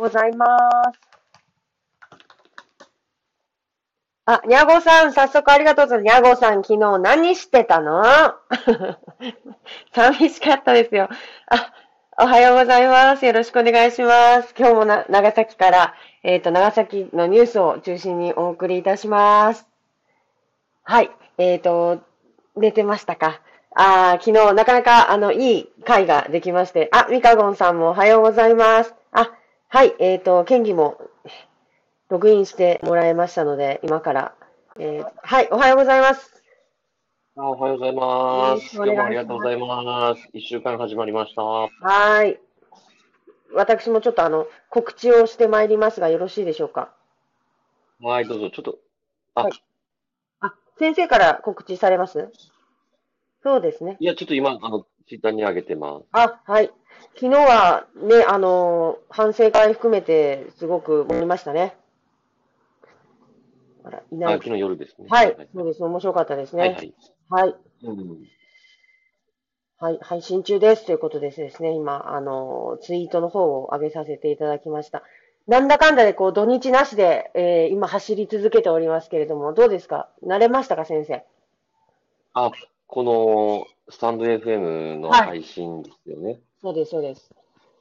ございます。あ、にゃごさん、早速ありがとうございます。にゃごさん、昨日何してたの？寂しかったですよ。あ、おはようございます。よろしくお願いします。今日もな長崎から、えっ、と、長崎のニュースを中心にお送りいたします。はい。えっ、と、寝てましたかあ昨日なかなかあのいい会ができまして、あ、ミカゴンさんもおはようございます。あ、はい、えっ、と、県議もログインしてもらいましたので、今から、えーはい、おはようございます。あおはようございます。今日もありがとうございます。一週間始まりました。ははーい。私もちょっとあの、告知をしてまいりますが、よろしいでしょうか？い、どうぞ。ちょっと、あ、はいい、あ、先生から告知されます？そうですね。や、ちょっと今、あの、ツイッターに上げてます。あ、はい。昨日はね、あの、反省会含めてすごく盛りましたね。あら、いあ、ない。昨日夜ですね。はいはい、そうです。面白かったですはい、ね。はい。はい。うん。はい、配信中ですということですですね。今、あの、ツイートの方を上げさせていただきました。なんだかんだで、こう、土日なしで、えー今走り続けておりますけれども、どうですか？慣れましたか、先生？あ、この、スタンド FM のはい配信ですよね。そうです、そうです。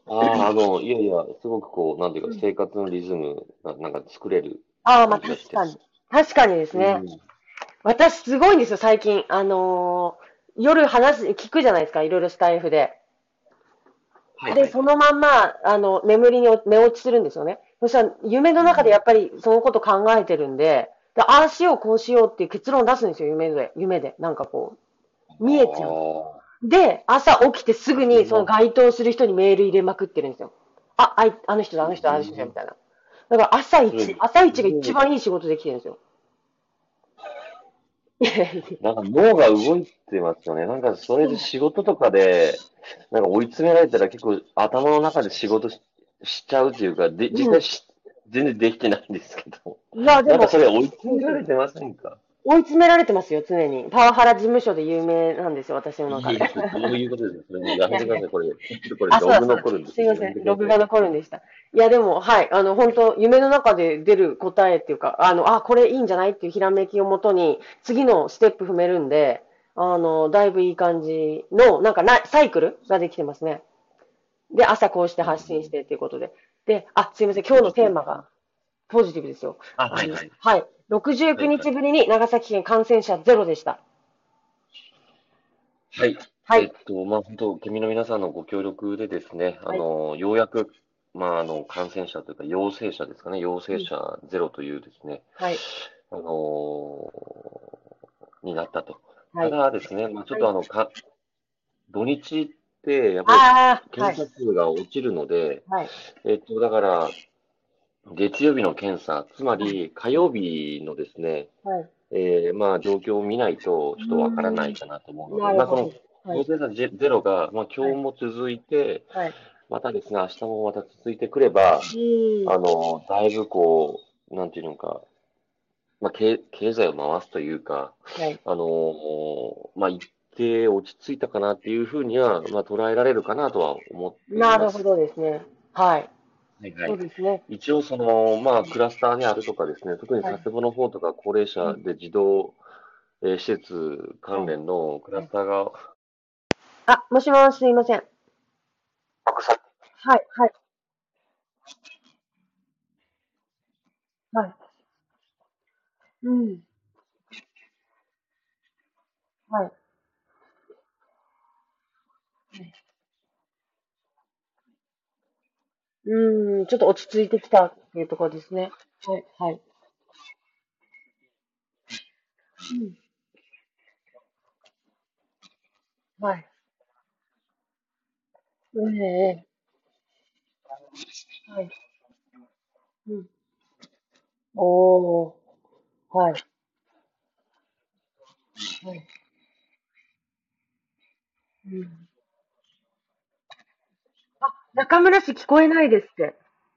ああ、あの、いやいや、すごくこう、なんていうか、生活のリズムが、なんか作れる。ああ、まあ確かに。確かにですね。うん私、すごいんですよ、最近。あのー夜話す、聞くじゃないですか、いろいろスタイフで。はい、はで、い。そのまんま、あの、眠りにお寝落ちするんですよね。そしたら、夢の中でやっぱりそのこと考えてるんで、でああしよう、こうしようっていう結論を出すんですよ、夢で。夢で。なんかこう、見えちゃう。あで、朝起きてすぐにその該当する人にメール入れまくってるんですよ。あ、あい、あの人だ、あの人だ、あの人だ、みたいな。だから朝一うん、朝一が一番いい仕事できてるんですよ。なんか脳が動いてますよね。なんかそれで仕事とかで、なんか追い詰められたら結構頭の中で仕事ししちゃうというか、で、実際し、全然できてないんですけど。なんか、それ追い詰められてませんか？追い詰められてますよ、常に。パワハラ事務所で有名なんですよ、私の中で。どういうことですかそれやめてください、これ。これ、ログ残るんですすいません。ログが残るんでした。いや、でも、はい。あの、本当夢の中で出る答えっていうか、あの、あ、これいいんじゃないっていうひらめきをもとに、次のステップ踏めるんで、あの、だいぶいい感じの、なんかな、サイクルができてますね。で、朝こうして発信してっていうことで。で、あ、すいません。今日のテーマが、ポジティブですよ。あ、はいはい。はい。69日ぶりに長崎県感染者ゼロでした。はい。はいえっと、まあ、本当、県民の皆さんのご協力でですね、あの、ようやく、まあ、あの、感染者というか、陽性者ですかね、陽性者ゼロというですね、はい。あのーになったと。はい。ただですね、まあ、ちょっとあの、か、土日って、やっぱりはい。検査数が落ちるので、はい。えっと、だから、月曜日の検査、つまり火曜日のですね、はい。えーまあ、状況を見ないと、ちょっとわからないかなと思うので、まあ、この。はい。陽性者ゼゼロが、まあ、今日も続いて、はい。またですね、明日もまた続いてくれば、うん。あの、だいぶこう、なんていうのか、まあ、経経済を回すというか、はい。あのまあ、一定落ち着いたかなっていうふうには、まあ、捉えられるかなとは思っています。なるほどですね。はい。はいはいそうですね。一応、その、まあ、クラスターであるとかですね、特にはい佐世保の方とか高齢者で児童、えー施設関連のクラスターがあ、もしもし、すいません。はい、はい。はい。うん。はい。うん、ちょっと落ち着いてきたっていうところですね。はい、はい。うん。はい。ええはい。うん。おー。はい。はい。うん。中村市聞こえないですって。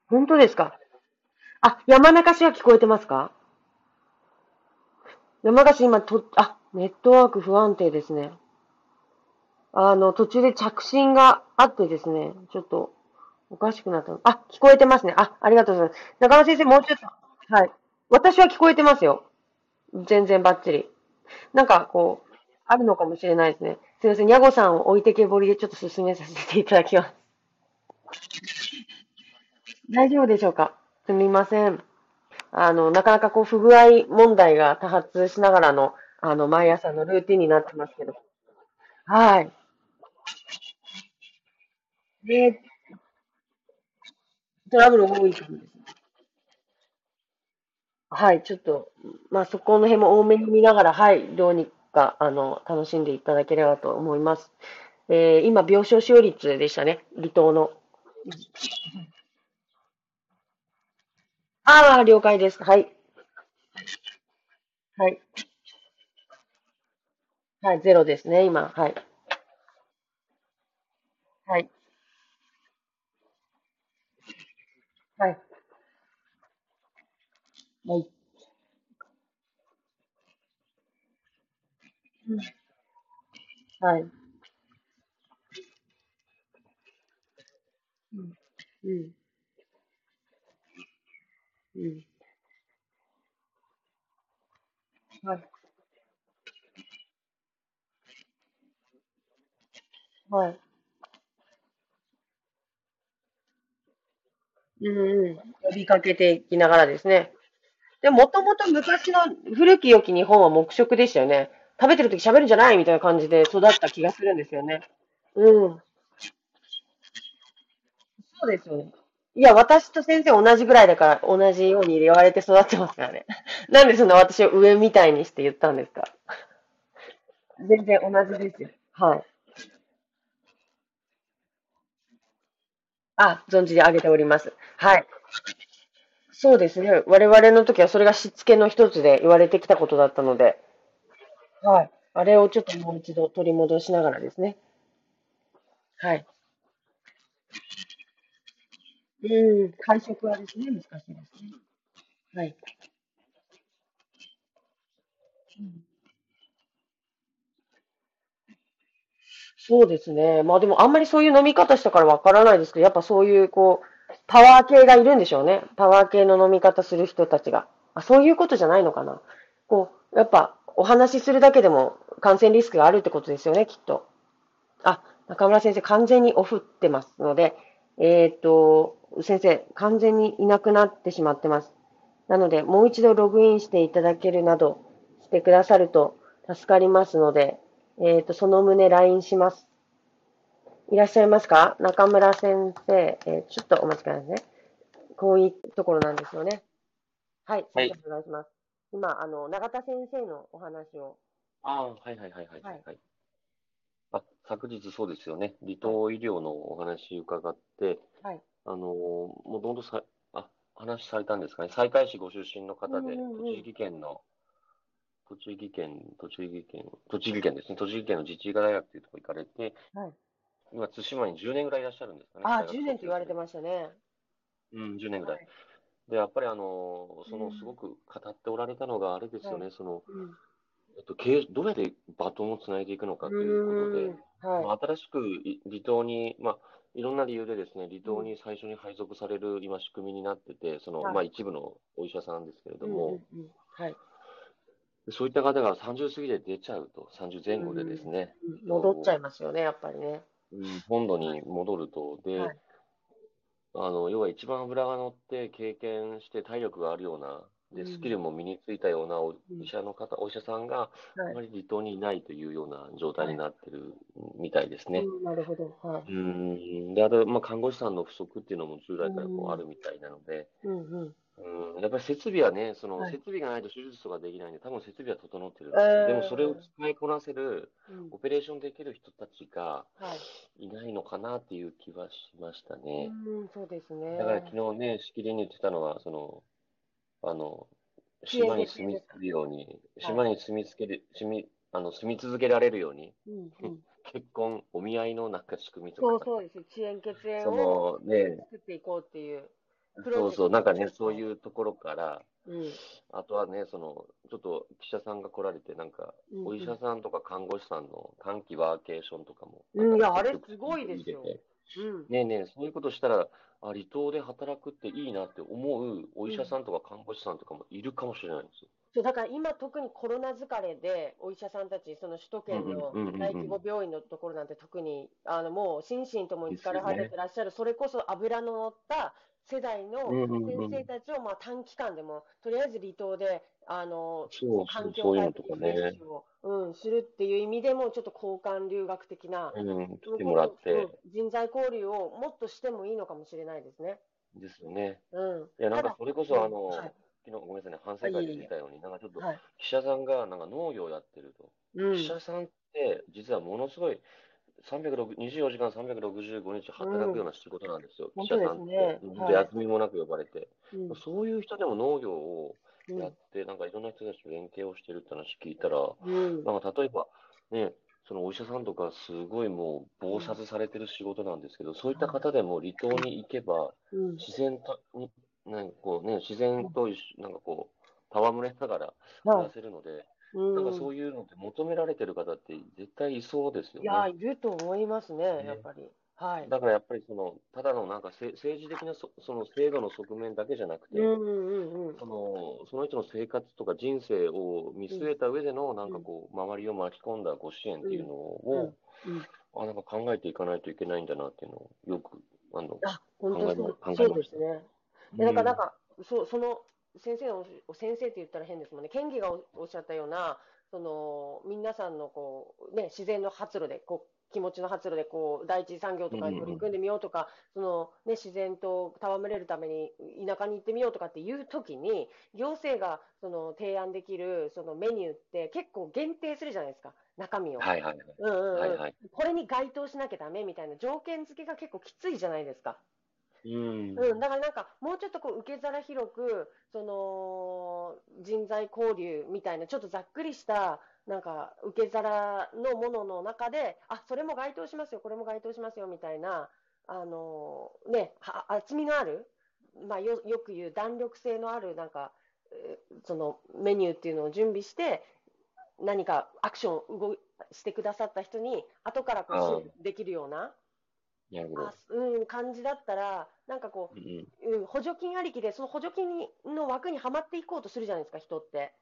本当ですか？あ、山中市は聞こえてますか？山中市今と、あ、ネットワーク不安定ですね。あの、途中で着信があってですね、ちょっとおかしくなった。あ、聞こえてますね。あ、ありがとうございます。中村先生、もうちょっと。はい。私は聞こえてますよ。全然バッチリ。なんか、こう、あるのかもしれないですね。すいません。にゃごさんを置いてけぼりでちょっと進めさせていただきます。大丈夫でしょうか？すみません。あの、なかなかこう、不具合問題が多発しながらの、あの、毎朝のルーティンになってますけど。はい。で、トラブル多いかもですね。はい、ちょっと、まあ、そこの辺も多めに見ながら、はい、どうにか、あの、楽しんでいただければと思います。えー、今、病床使用率でしたね、離島の。ああ、了解です。はい。はい。はい、ゼロですね、今。はい。はい。はい。はい。うん。はい。うん。うん。うん。はい。はい。うんうん。呼びかけていきながらですね。でも、もともと昔の古き良き日本は黙食でしたよね。食べてる時喋るんじゃないみたいな感じで育った気がするんですよね。うん。そうですよね。いや、私と先生同じぐらいだから、同じように言われて育ってますからね。なんでそんな私を上みたいにして言ったんですか？全然同じですよ。はい。あ、存じ上げております。はい。そうですね。我々の時はそれがしつけの一つで言われてきたことだったので、はい。あれをちょっともう一度取り戻しながらですね。はい。うん、会食はですね、難しいですね。はい。うんそうですね。まあでもあんまりそういう飲み方したからわからないですけど、やっぱそういうこう、パワー系がいるんでしょうね。パワー系の飲み方する人たちが。あ、そういうことじゃないのかな。こう、やっぱお話しするだけでも感染リスクがあるってことですよね、きっと。あ、中村先生完全にオフってますので、えっと、先生、完全にいなくなってしまってます。なので、もう一度ログインしていただけるなどしてくださると助かりますので、えっと、その旨 LINE します。いらっしゃいますか？中村先生、えーちょっとお待ちくださいね。こういうところなんですよね。はい、はい。お願いします。今、あの、永田先生のお話を。ああ、はいはいはいはいはい、はい。あ、昨日そうですよね。離はい、島医療のお話伺って、はい。あのーもうどんどんさ、あ、話されたんですかね。西海市ご出身のうん方で、うんうん。栃木県の、栃木県、栃木県、栃木県ですね。栃木県の自治医科大学というところ行かれて、はい。今、対馬に10年ぐらいいらっしゃるんですかね。ああ、大学10年って。言われてましたね。うん、10年ぐらい。はい。で、やっぱりあの、そのすうん。ごく語っておられたのがあれですはい。よね。その、うん。えっと、経営どうやってバトンをつないでいくのかうということで、ーん。はい。まあ、新しくい離島に、まあ、いろんな理由でですね、離うん。島に最初に配属される今仕組みになってて、その、はい。まあ、一部のお医者さんですけれうんうども、んうん。はい。そういった方が30過ぎで出ちゃうと、30前後ででうん。すね、うん戻っちゃいと、ますよね、やっぱりね。うん、本土はい。に戻ると、で、はい。あの、要は一番脂が乗って経験して体力があるような、で、スキうん。ルも身についたようなおうん。医者の方、お医者さんがはい。あまり離島にいないというような状態にはい。なってるみたいですね。うん、なるほど。はい。うーん。で、あと、まあ、看護師さんの不足っていうのも従う来からこうあん。るみたいなので、うんうん。うん、やっぱり設備はね、そのはい。設備がないと手術とかできないんで、多分設備は整ってるんえですよ。でもそれをー、使いこなせる、うん。オペレーションできる人たちがはい。いないのかなっていう気はしましたうね。ーん、そうですだからね。昨日ね、しきりに言ってたのは、その、あの、島に住み着けるように、はい。島に住みつける、住み、あの、住み続けられるように、うんうん。結婚、お見合いのなんか仕組みとか、そうそうです。遅延血縁そを作っていこうっていうそうそう。なんかね、そうはい。いうところから、うん。あとはね、その、ちょっと記者さんが来られて、なんか、うんうん。お医者さんとか看護師さんの短期ワーケーションとかも、うん、いかや、あれすごいですよ。うん。ねえねえ、そういうことしたら、あ、離島で働くっていいなって思うお医者さんとか看護師さんとかもいるかもしれないんですよ。そう、だから今特にコロナ疲れで、お医者さんたち、その首都圏の大規模病院のところなんて特に、あの、もう心身ともに疲れ果ててらっしゃる、それこそ油の乗った世代の先生たちを、まあ短期間でも、とりあえず離島で、あの、そう環境改善のとかね練。習を、うん、するっていう意味でも、ちょっと交換留学的な、うん、来てもらって、うん人材交流をもっとしてもいいのかもしれないですね。ですよね。うん。いや、なんかそれこそあの、はい昨日ごめんなさいね、反省会で出たように、なんかちょっとはい。記者さんがなんか農業やってると。うん。記者さんって実はものすごい306 24時間365日働くような仕事なんですよ、うん記者さんって。休みもなく呼ばれて。うんそういう人でも農業をうんやって、なんかいろんな人たちと連携をしてるって話聞いたら、うん。なんか例えば、ね、そのお医者さんとかすごいもう忙殺されてる仕事なんですけど、そういった方でも離島に行けば、うん。自然と、になんかこうね、自然となんかこう、戯れながらはい暮らせるので、うんなんかそういうのって求められてる方って絶対いそうですよいや、ね。いると思いますね、ねやっぱり。はい。だからやっぱりその、ただのなんかせ政治的なそその制度の側面だけじゃなくて、その、その人の生活とか人生を見据えた上での、なんかこう、周りを巻き込んだご支援っていうのを。あ、なんか考えていかないといけないんだなっていうのを、よく、あの、あ、本当考えまそうですね。でだから、なんうんか、そう、その、先生のお、先生って言ったら変ですもんね。県議がおおっしゃったような、その、皆さんのこう、ね、自然の発露で、こう、気持ちの発露で、こう、第一次産業とかに取り組んでみようとか、その、ね、自然と戯れるために田舎に行ってみようとかっていう時に、行政が、その、提案できる、そのメニューって結構限定するじゃないですか、中身を。はいはいはい。うんうんうん。はいはい。これに該当しなきゃダメみたいな条件付けが結構きついじゃないですか。うん。うん、だからなんか、もうちょっとこう受け皿広く、その人材交流みたいな、ちょっとざっくりした、なんか受け皿のものの中で、あそれも該当しますよ、これも該当しますよみたいな、あのね、は厚みのある、まあ、よよく言う弾力性のある、なんか、えーそのメニューっていうのを準備して、何かアクションを動いしてくださった人に、後からこうできるような、なるほどあ。うん、感じだったら、なんかこう、うんうん、補助金ありきで、その補助金にの枠にはまっていこうとするじゃないですか、人って。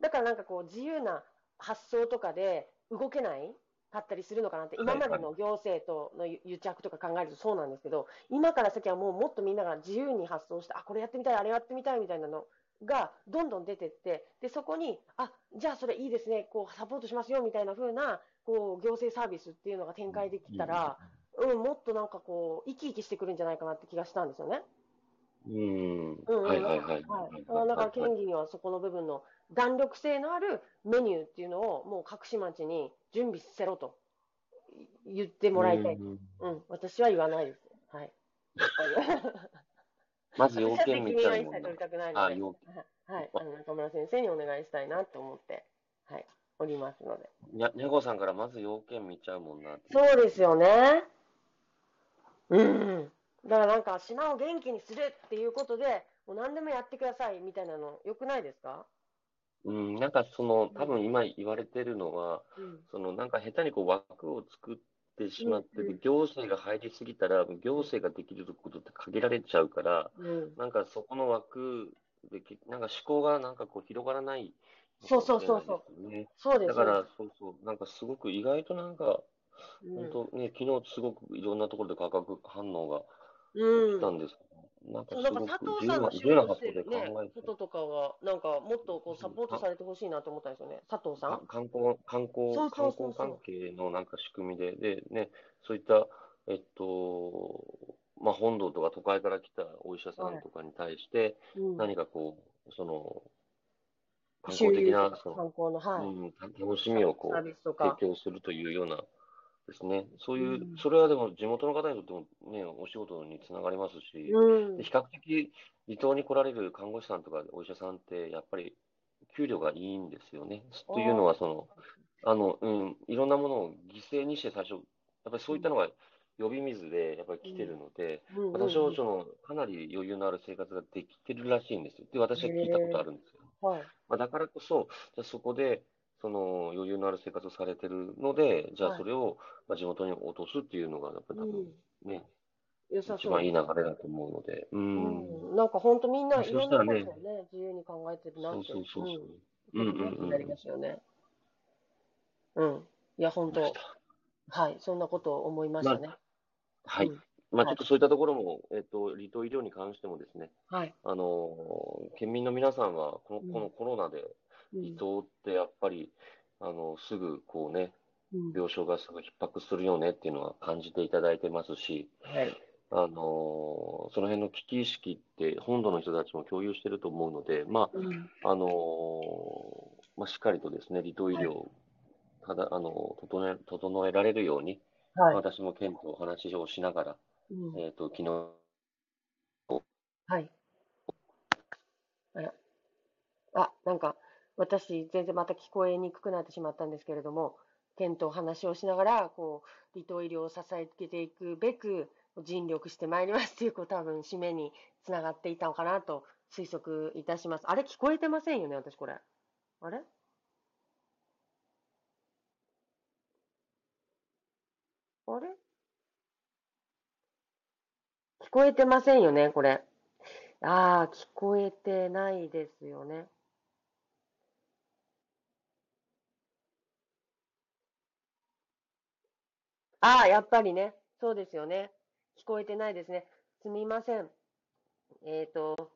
だからなんかこう、自由な発想とかで動けないかったりするのかなって、はい今までの行政との癒着とか考えるとそうなんですけど、今から先はもうもっとみんなが自由に発想して、あ、これやってみたい、あれやってみたいみたいなのがどんどん出てって、で、そこに、あ、じゃあそれいいですね、こう、サポートしますよみたいな風な、こう、行政サービスっていうのが展開できたら、うん、もっとなんかこう、生き生きしてくるんじゃないかなって気がしたんですよね。うん。うんうんはいはいはい。はい。だから県議にはそこの部分の弾力性のあるメニューっていうのをもう隠し町に準備せろと言ってもらいたい。うんうん、私は言わないです。はい。まず要件見ちゃうもんな私は責任は一切取り。たくないので、あ要はい。あの中村先生にお願いしたいなって思って、はい、おりますので。にゃ、にゃごさんからまず要件見ちゃうもんな。そうですよね。うん。だからなんか島を元気にするっていうことで、もう何でもやってくださいみたいなの、よくないですか？うん、なんかその、多分今言われてるのは、うん。そのなんか下手にこう枠を作ってしまってうんうんて、行政が入りすぎたら、行政ができることって限られちゃうから、うん。なんかそこの枠でき、なんか思考がなんかこう広がらないそうそうそうそう。そうです。だから、そうそう、なんかすごく意外となんか、うん、本当ね、昨日すごくいろんなところで価格反応がうん。来たんですけど、なんかそうすごく自由な、自由な発想で考えて、こととかは、なんかもっとこうサポートされてほしいなと思ったんですよね。佐藤さかん観光、観光、観光関係のなんか仕組みで、で、ね、そういった、えっと、まあ、本土とか都会から来たお医者さんとかに対して、うん、何かこう、その、観光的な、その、観光の、はい。うん、た楽しみをこう。提供するというようなですね。そういう、うんそれはでも地元の方にとってもね、お仕事につながりますし、うんで。比較的離島に来られる看護師さんとかお医者さんって、やっぱり給料がいいんですよね。というのは、その、あの、うん、いろんなものを犠牲にして最初、やっぱりそういったのが呼び水でやっぱり来てるので、うんうん私はその、かなり余裕のある生活ができてるらしいんですよ。で、私は聞いたことあるんですよ。はい。まあ、だからこそ、じゃあそこで、その余裕のある生活をされてるので、じゃはいあそれを、まあ、地元に落とすっていうのが、やっぱり多う分ん。ね、良さそう一番いい流れだと思うので、う。うんん。なんか本当みんないろんなことをねね、自由に考えてるなって。そうそうそうそう。ううんん。うんうん。なりますよね。うん。いや、本当はい。そんなことを思いましたね。はい。うんまあちょっとそういったところも、えっと、離島医療に関してもですね、はい。あのー、県民の皆さんは、この、このコロナで、うん離島ってやっぱり、あの、すぐこうね、うん病床がすぐ逼迫するよねっていうのは感じていただいてますし、はい。あのーその辺の危機意識って本土の人たちも共有してると思うので、まうん。あ、あのーまあ、しっかりとですね、離島医療、ただ、あの、整え、整えられるように、はい。私も県とお話をしながら、うんえっと、昨日、はい。あ、なんか、私、全然また聞こえにくくなってしまったんですけれども、県と話をしながら、こう、離島医療を支えていくべく、尽力してまいりますっていう、こう、多分、締めにつながっていたのかなと推測いたします。あれ、聞こえてませんよね、私これ。あれ？あれ？聞こえてませんよね、これ。ああ、聞こえてないですよね。ああ、やっぱりね。そうですよね。聞こえてないですね。すみません。えっと、